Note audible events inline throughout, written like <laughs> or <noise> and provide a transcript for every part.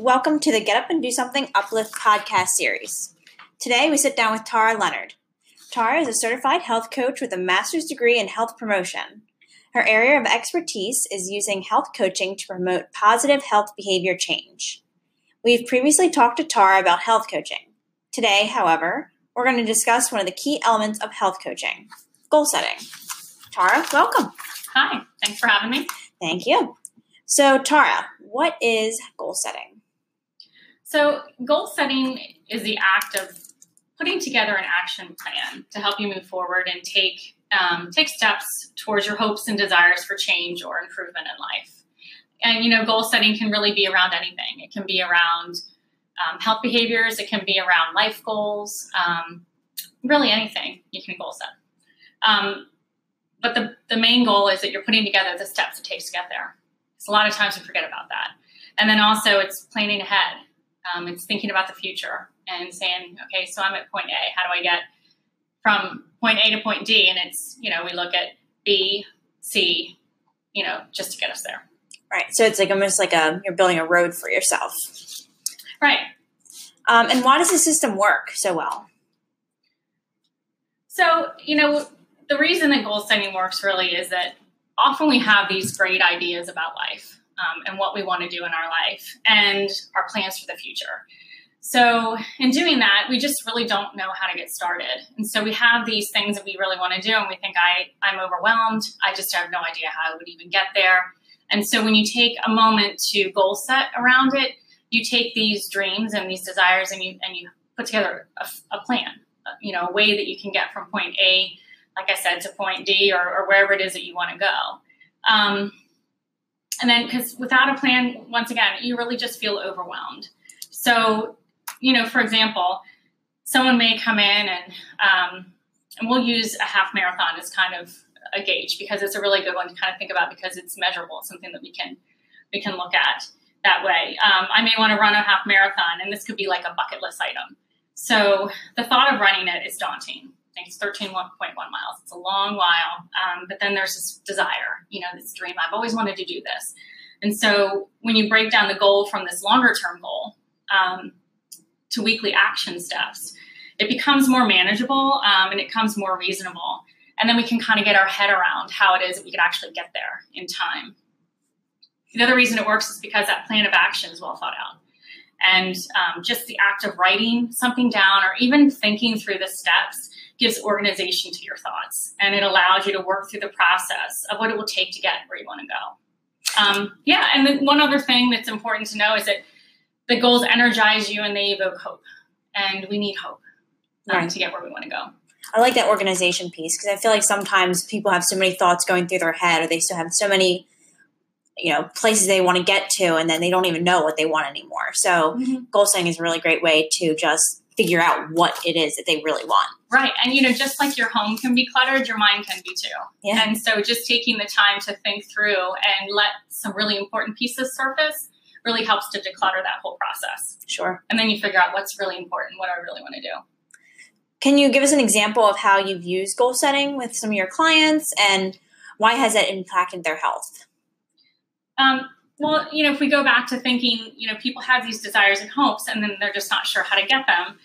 Welcome to the Get Up and Do Something Uplift podcast series. Today we sit down with Tara Leonard. Tara is a certified health coach with a master's degree in health promotion. Her area of expertise is using health coaching to promote positive health behavior change. We've previously talked to Tara about health coaching. Today, however, we're going to discuss one of the key elements of health coaching goal setting. Tara, welcome. Hi, thanks for having me. Thank you. So, Tara, what is goal setting? So, goal setting is the act of putting together an action plan to help you move forward and take um, take steps towards your hopes and desires for change or improvement in life. And you know, goal setting can really be around anything. It can be around um, health behaviors. It can be around life goals. Um, really, anything you can goal set. Um, but the, the main goal is that you're putting together the steps it takes to get there. So a lot of times we forget about that. And then also it's planning ahead. Um, it's thinking about the future and saying, okay, so I'm at point A. How do I get from point A to point D? And it's, you know, we look at B, C, you know, just to get us there. Right. So it's like almost like a you're building a road for yourself. Right. Um, and why does the system work so well? So, you know, the reason that goal setting works really is that often we have these great ideas about life um, and what we want to do in our life and our plans for the future. So, in doing that, we just really don't know how to get started. And so, we have these things that we really want to do, and we think, I, I'm overwhelmed. I just have no idea how I would even get there. And so, when you take a moment to goal set around it, you take these dreams and these desires and you, and you put together a, a plan, you know, a way that you can get from point A like I said, to point D or, or wherever it is that you want to go. Um, and then, because without a plan, once again, you really just feel overwhelmed. So, you know, for example, someone may come in and um, and we'll use a half marathon as kind of a gauge because it's a really good one to kind of think about because it's measurable. It's something that we can we can look at that way. Um, I may want to run a half marathon, and this could be like a bucket list item. So the thought of running it is daunting think it's 13.1 miles. It's a long while. Um, but then there's this desire, you know, this dream. I've always wanted to do this. And so when you break down the goal from this longer term goal um, to weekly action steps, it becomes more manageable um, and it becomes more reasonable. And then we can kind of get our head around how it is that we could actually get there in time. The other reason it works is because that plan of action is well thought out. And um, just the act of writing something down or even thinking through the steps gives organization to your thoughts and it allows you to work through the process of what it will take to get where you want to go. Um, yeah, and then one other thing that's important to know is that the goals energize you and they evoke hope, and we need hope um, right. to get where we want to go. I like that organization piece because I feel like sometimes people have so many thoughts going through their head, or they still have so many, you know, places they want to get to, and then they don't even know what they want anymore. So, mm-hmm. goal setting is a really great way to just figure out what it is that they really want. Right. And you know, just like your home can be cluttered, your mind can be too. Yeah. And so just taking the time to think through and let some really important pieces surface really helps to declutter that whole process. Sure. And then you figure out what's really important, what I really want to do. Can you give us an example of how you've used goal setting with some of your clients and why has that impacted their health? Um, well, you know, if we go back to thinking, you know, people have these desires and hopes and then they're just not sure how to get them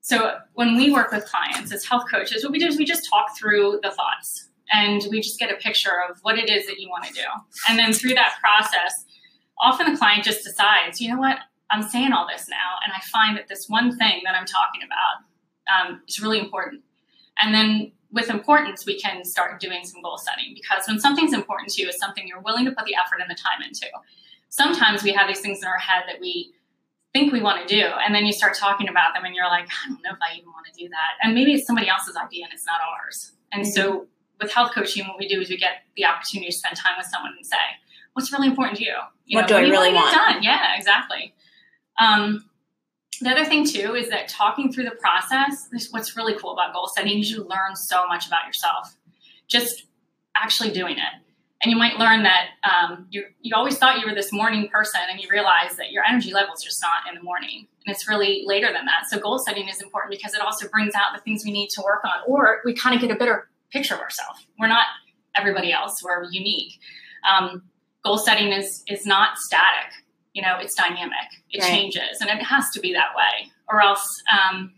so when we work with clients as health coaches, what we do is we just talk through the thoughts and we just get a picture of what it is that you want to do. And then through that process, often the client just decides, you know what, I'm saying all this now, and I find that this one thing that I'm talking about um, is really important. And then with importance, we can start doing some goal setting because when something's important to you, is something you're willing to put the effort and the time into. Sometimes we have these things in our head that we think we want to do. And then you start talking about them and you're like, I don't know if I even want to do that. And maybe it's somebody else's idea and it's not ours. And mm-hmm. so with health coaching, what we do is we get the opportunity to spend time with someone and say, what's really important to you? you what know, do I really want? Done? Yeah, exactly. Um, the other thing too is that talking through the process, is what's really cool about goal setting is you learn so much about yourself. Just actually doing it and you might learn that um, you you always thought you were this morning person, and you realize that your energy level is just not in the morning, and it's really later than that. So goal setting is important because it also brings out the things we need to work on, or we kind of get a better picture of ourselves. We're not everybody else; we're unique. Um, goal setting is is not static. you know, it's dynamic, it Right. changes, and it has to be that way, or else, um,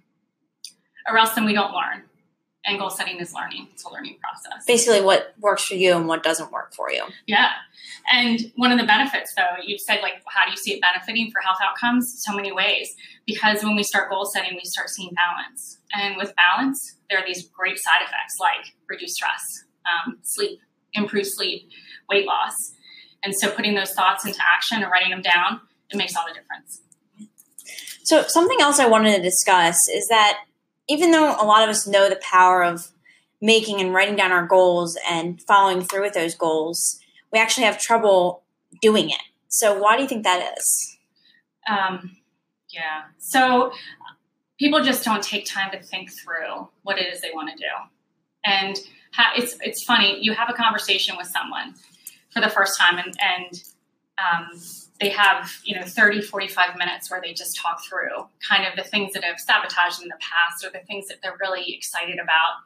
or else then we don't learn. And goal setting is learning; it's a learning process. Basically, what works for you and what doesn't work for you. Yeah. And one of the benefits, though, you said, like, how do you see it benefiting for health outcomes? So many ways. Because when we start goal setting, we start seeing balance. And with balance, there are these great side effects like reduced stress, um, sleep, improved sleep, weight loss. And so putting those thoughts into action and writing them down, it makes all the difference. So, something else I wanted to discuss is that even though a lot of us know the power of making and writing down our goals and following through with those goals, we actually have trouble doing it. So, why do you think that is? Um, yeah. So people just don't take time to think through what it is they want to do. And ha- it's it's funny. You have a conversation with someone for the first time, and and um, they have you know 30 45 minutes where they just talk through kind of the things that have sabotaged in the past or the things that they're really excited about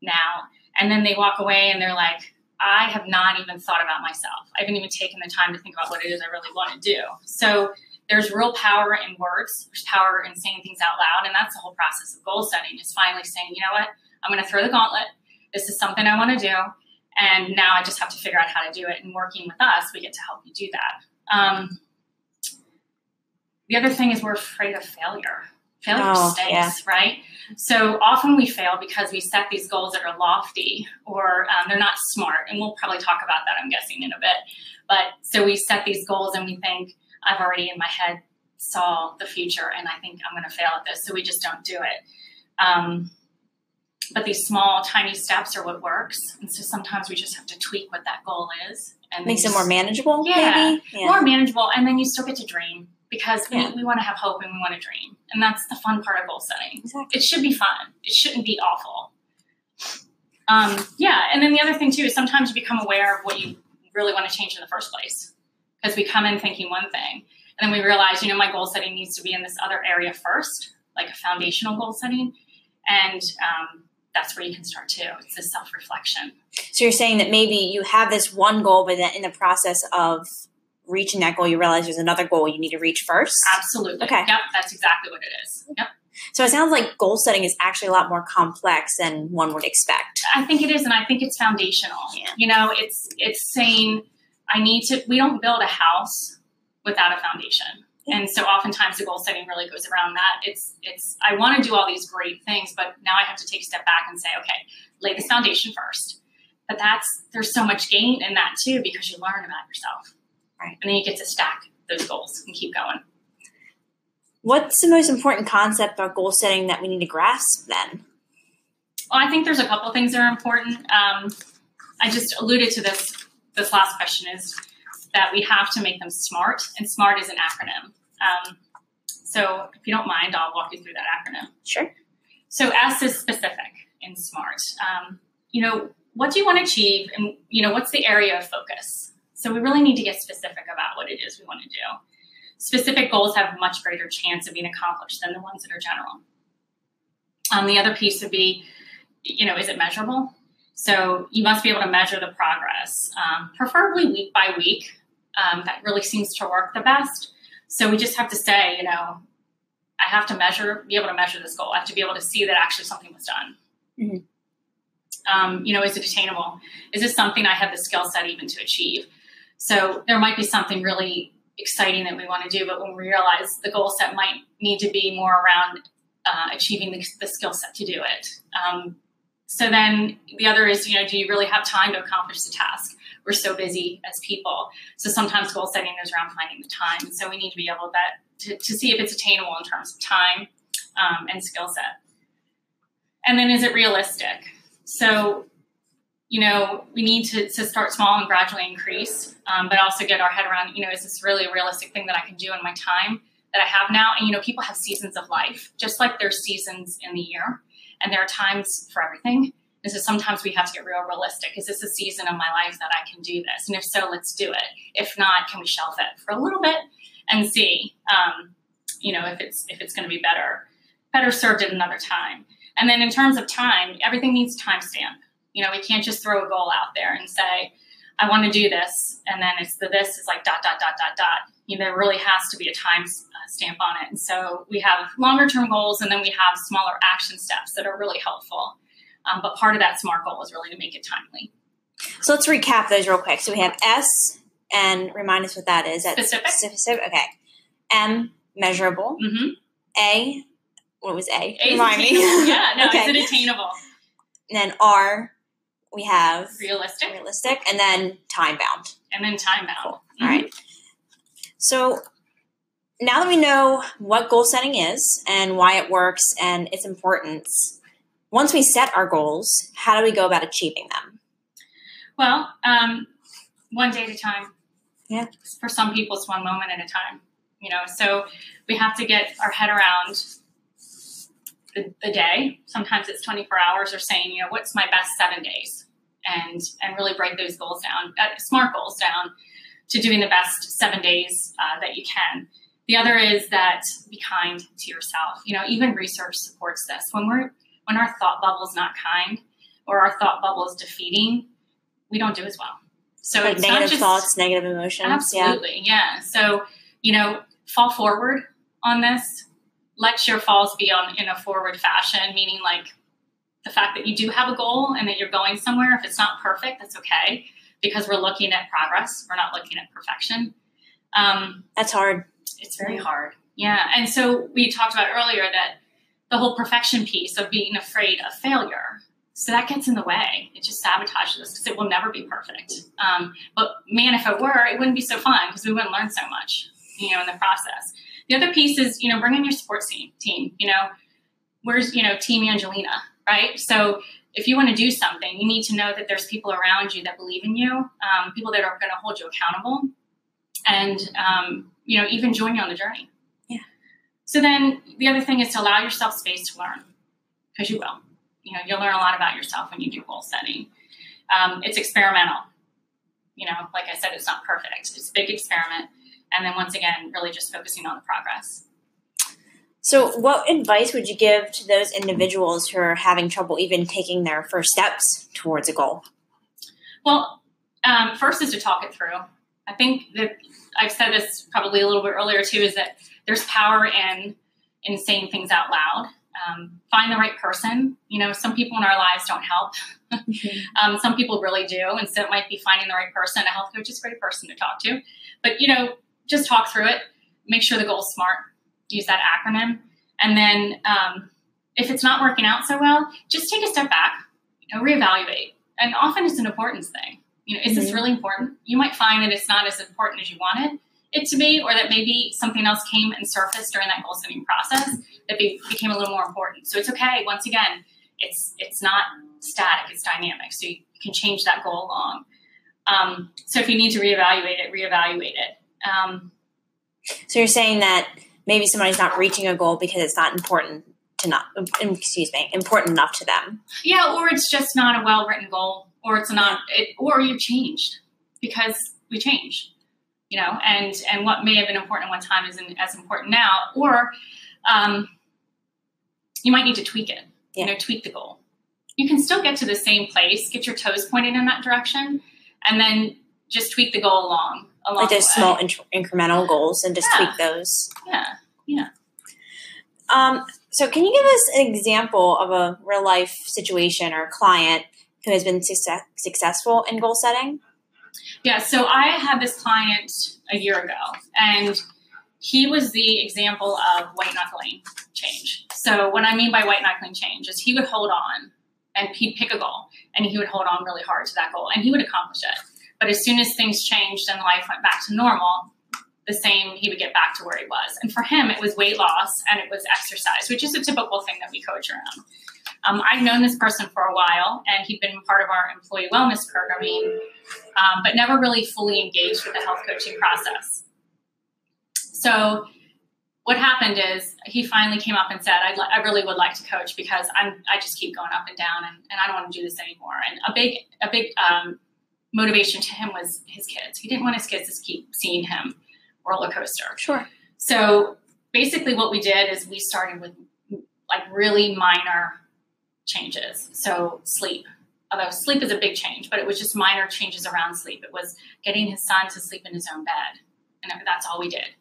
now. And then they walk away and they're like i have not even thought about myself. I haven't even taken the time to think about what it is i really want to do. So there's real power in words there's power in saying things out loud and that's the whole process of goal setting is finally saying you know what? I'm going to throw the gauntlet. This is something i want to do and now i just have to figure out how to do it. And working with us we get to help you do that um, the other thing is we're afraid of failure. Failure Oh, stinks, yeah. right? So often we fail because we set these goals that are lofty or um, they're not smart. And we'll probably talk about that, I'm guessing, in a bit. But so we set these goals and we think, I've already in my head saw the future and I think I'm going to fail at this. So we just don't do it. Um, but these small, tiny steps are what works. And so sometimes we just have to tweak what that goal is. And Makes it more manageable, Yeah. maybe? more manageable, and then you still get to dream because we, we want to have hope and we want to dream, and that's the fun part of goal setting. Exactly. It should be fun. It shouldn't be awful. Um, yeah, and then the other thing too is sometimes you become aware of what you really want to change in the first place because we come in thinking one thing, and then we realize, you know, my goal setting needs to be in this other area first, like a foundational goal setting, and um, that's where you can start too. It's the self reflection. So you're saying that maybe you have this one goal, but then in the process of reaching that goal, you realize there's another goal you need to reach first. Absolutely. Okay. Yep, that's exactly what it is. Yep. So it sounds like goal setting is actually a lot more complex than one would expect. I think it is, and I think it's foundational. Yeah. You know, it's it's saying I need to. We don't build a house without a foundation. And so oftentimes the goal setting really goes around that. It's it's I want to do all these great things, but now I have to take a step back and say, okay, lay this foundation first. But that's there's so much gain in that too because you learn about yourself, Right. And then you get to stack those goals and keep going. What's the most important concept about goal setting that we need to grasp then? Well, I think there's a couple things that are important. Um, I just alluded to this. This last question is that we have to make them smart, and SMART is an acronym. Um, so, if you don't mind, I'll walk you through that acronym. Sure. So, S is specific in SMART. Um, you know, what do you want to achieve, and you know, what's the area of focus? So, we really need to get specific about what it is we want to do. Specific goals have a much greater chance of being accomplished than the ones that are general. Um, the other piece would be you know, is it measurable? So you must be able to measure the progress, um, preferably week by week. Um, that really seems to work the best. So we just have to say, you know, I have to measure, be able to measure this goal. I have to be able to see that actually something was done. Mhm. Um, you know, is it attainable? Is this something I have the skill set even to achieve? So there might be something really exciting that we want to do, but when we realize the goal set might need to be more around uh, achieving the, the skill set to do it. Um, so then the other is, you know, do you really have time to accomplish the task? We're so busy as people. So sometimes goal setting is around finding the time. So we need to be able that to, to see if it's attainable in terms of time um, and skill set. And then is it realistic? So, you know, we need to, to start small and gradually increase, um, but also get our head around, you know, is this really a realistic thing that I can do in my time that I have now? And, you know, people have seasons of life, just like there's seasons in the year and there are times for everything. And so sometimes we have to get real realistic. Is this a season of my life that I can do this? And if so, let's do it. If not, can we shelf it for a little bit and see, um, you know, if it's if it's going to be better better served at another time. And then in terms of time, everything needs timestamp. You know, we can't just throw a goal out there and say, I want to do this, and then it's the this is like dot dot dot dot dot. You know, there really has to be a time uh, stamp on it. And so we have longer term goals, and then we have smaller action steps that are really helpful. Um, but part of that SMART goal is really to make it timely. So let's recap those real quick. So we have S, and remind us what that is. That's Specific. Specific. Okay. M, measurable. Mm-hmm. A, what was A? Is Remind me. yeah, no, Okay. <laughs> is it attainable? And then R, we have Realistic, realistic, and then time bound. and then time bound. Cool. All right. So now that we know what goal setting is and why it works and its importance, once we set our goals, how do we go about achieving them? Well, um, one day at a time. Yeah. For some people, it's one moment at a time. You know, so we have to get our head around the, the day. Sometimes it's 24 hours or saying, you know, what's my best seven days? And, and really break those goals down, uh, smart goals down to doing the best seven days uh, that you can. The other is that be kind to yourself. You know, even research supports this. When we're when our thought bubble is not kind or our thought bubble is defeating, we don't do as well. So like it's not negative just thoughts, negative emotions. Yeah. absolutely, yeah. So you know, fall forward on this. Let your falls be on in a forward fashion, meaning like the fact that you do have a goal and that you're going somewhere. If it's not perfect, that's okay because we're looking at progress. We're not looking at perfection. Um, That's hard. it's very hard. Yeah. And so we talked about earlier that the whole perfection piece of being afraid of failure. So that gets in the way. It just sabotages us because it will never be perfect. Um, but man, if it were, it wouldn't be so fun because we wouldn't learn so much, you know, in the process. The other piece is, you know, bring in your support team. Team, you know, where's you know Team Angelina, right? So if you want to do something, you need to know that there's people around you that believe in you, um, people that are going to hold you accountable, and um, you know even join you on the journey. So then the other thing is to allow yourself space to learn, because you will. You know you'll learn a lot about yourself when you do goal setting. Um, it's experimental. You know, like I said, it's not perfect. It's a big experiment, and then once again, really just focusing on the progress. So, what advice would you give to those individuals who are having trouble even taking their first steps towards a goal? Well, um, first is to talk it through. I think that I've said this probably a little bit earlier too. Is that there's power in in saying things out loud. Um, find the right person. You know, some people in our lives don't help. <laughs> Um, some people really do, and so it might be finding the right person. A health coach is a great person to talk to, but you know, just talk through it. Make sure the goal is smart. Use that acronym, and then um, if it's not working out so well, just take a step back. You know, reevaluate. And often it's an importance thing. You know, is this Mhm. really important? You might find that it's not as important as you wanted it to be, or that maybe something else came and surfaced during that goal setting process that be, became a little more important. So it's okay. Once again, it's it's not static; it's dynamic. So you can change that goal along. Um, so if you need to reevaluate it, reevaluate it. Um, So, you're saying that maybe somebody's not reaching a goal because it's not important to not, um, excuse me, important enough to them. yeah, or it's just not a well written goal, or it's not, it, or you've changed because we change. You know, and and what may have been important at one time isn't as important now, or um, you might need to tweak it. You know, tweak the goal. You can still get to the same place, get your toes pointed in that direction, and then just tweak the goal along along Like the those small inc- incremental goals and just Yeah. tweak those. Yeah. Um, so, can you give us an example of a real life situation or client who has been success- successful in goal setting? Yeah, so I had this client a year ago, and he was the example of white knuckling change. So, what I mean by white knuckling change is he would hold on and he'd pick a goal and he would hold on really hard to that goal and he would accomplish it. But as soon as things changed and life went back to normal, the same, he would get back to where he was. And for him, it was weight loss and it was exercise, which is a typical thing that we coach around. Um, I've known this person for a while, and he'd been part of our employee wellness programming, um, but never really fully engaged with the health coaching process. So, what happened is he finally came up and said, I'd li- I really would like to coach because I'm, I just keep going up and down, and, and I don't want to do this anymore. And a big, a big um, motivation to him was his kids. He didn't want his kids to keep seeing him roller coaster. Sure. So basically, what we did is we started with like really minor changes. So sleep, although sleep is a big change, but it was just minor changes around sleep. It was getting his son to sleep in his own bed, and that's all we did.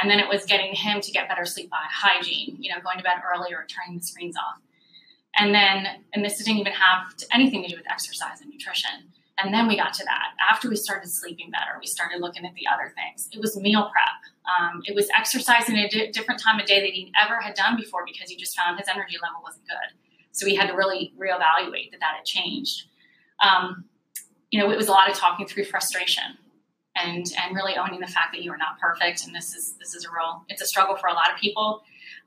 And then it was getting him to get better sleep by hygiene, you know, going to bed earlier, turning the screens off. And then, and this didn't even have anything to do with exercise and nutrition. And then we got to that. After we started sleeping better, we started looking at the other things. It was meal prep. Um, it was exercising at a different time of day that he never had done before because he just found his energy level wasn't good. So we had to really reevaluate that that had changed. Um, you know, it was a lot of talking through frustration and and really owning the fact that you are not perfect and this is this is a real it's a struggle for a lot of people.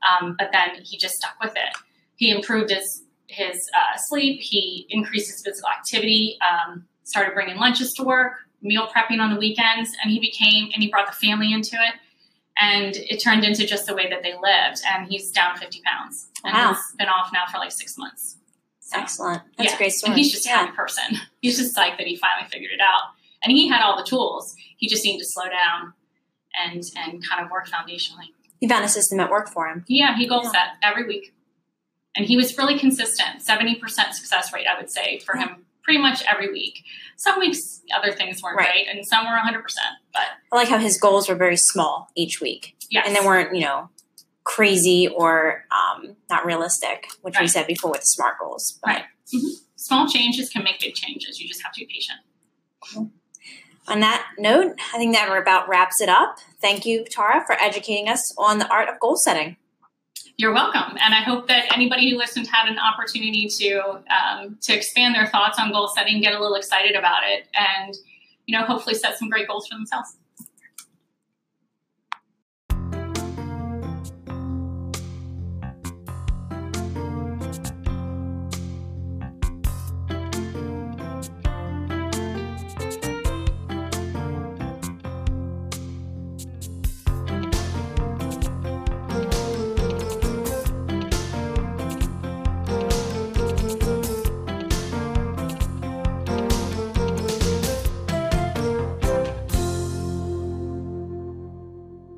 Um, but then he just stuck with it. He improved his his uh, sleep. He increased his physical activity. Um, started bringing lunches to work, meal prepping on the weekends, and he became and he brought the family into it. And it turned into just the way that they lived. And he's down 50 pounds. And Wow. he's been off now for like six months. So, Excellent. That's yeah. a great story. And he's just a yeah. happy person. <laughs> He's just psyched that he finally figured it out. And he had all the tools. He just needed to slow down and and kind of work foundationally. He found a system that worked for him. Yeah, he goal Yeah. set every week. And he was really consistent. 70% success rate, I would say, for him pretty much every week. Some weeks other things weren't Right. great and some were 100%. But I like how his goals were very small each week, yes. and they weren't, you know, crazy or um, not realistic, which we said before with the smart goals. But Right. Small changes can make big changes. You just have to be patient. On that note, I think that about wraps it up. Thank you, Tara, for educating us on the art of goal setting. You're welcome, and I hope that anybody who listened had an opportunity to um, to expand their thoughts on goal setting, get a little excited about it, and you know, hopefully set some great goals for themselves.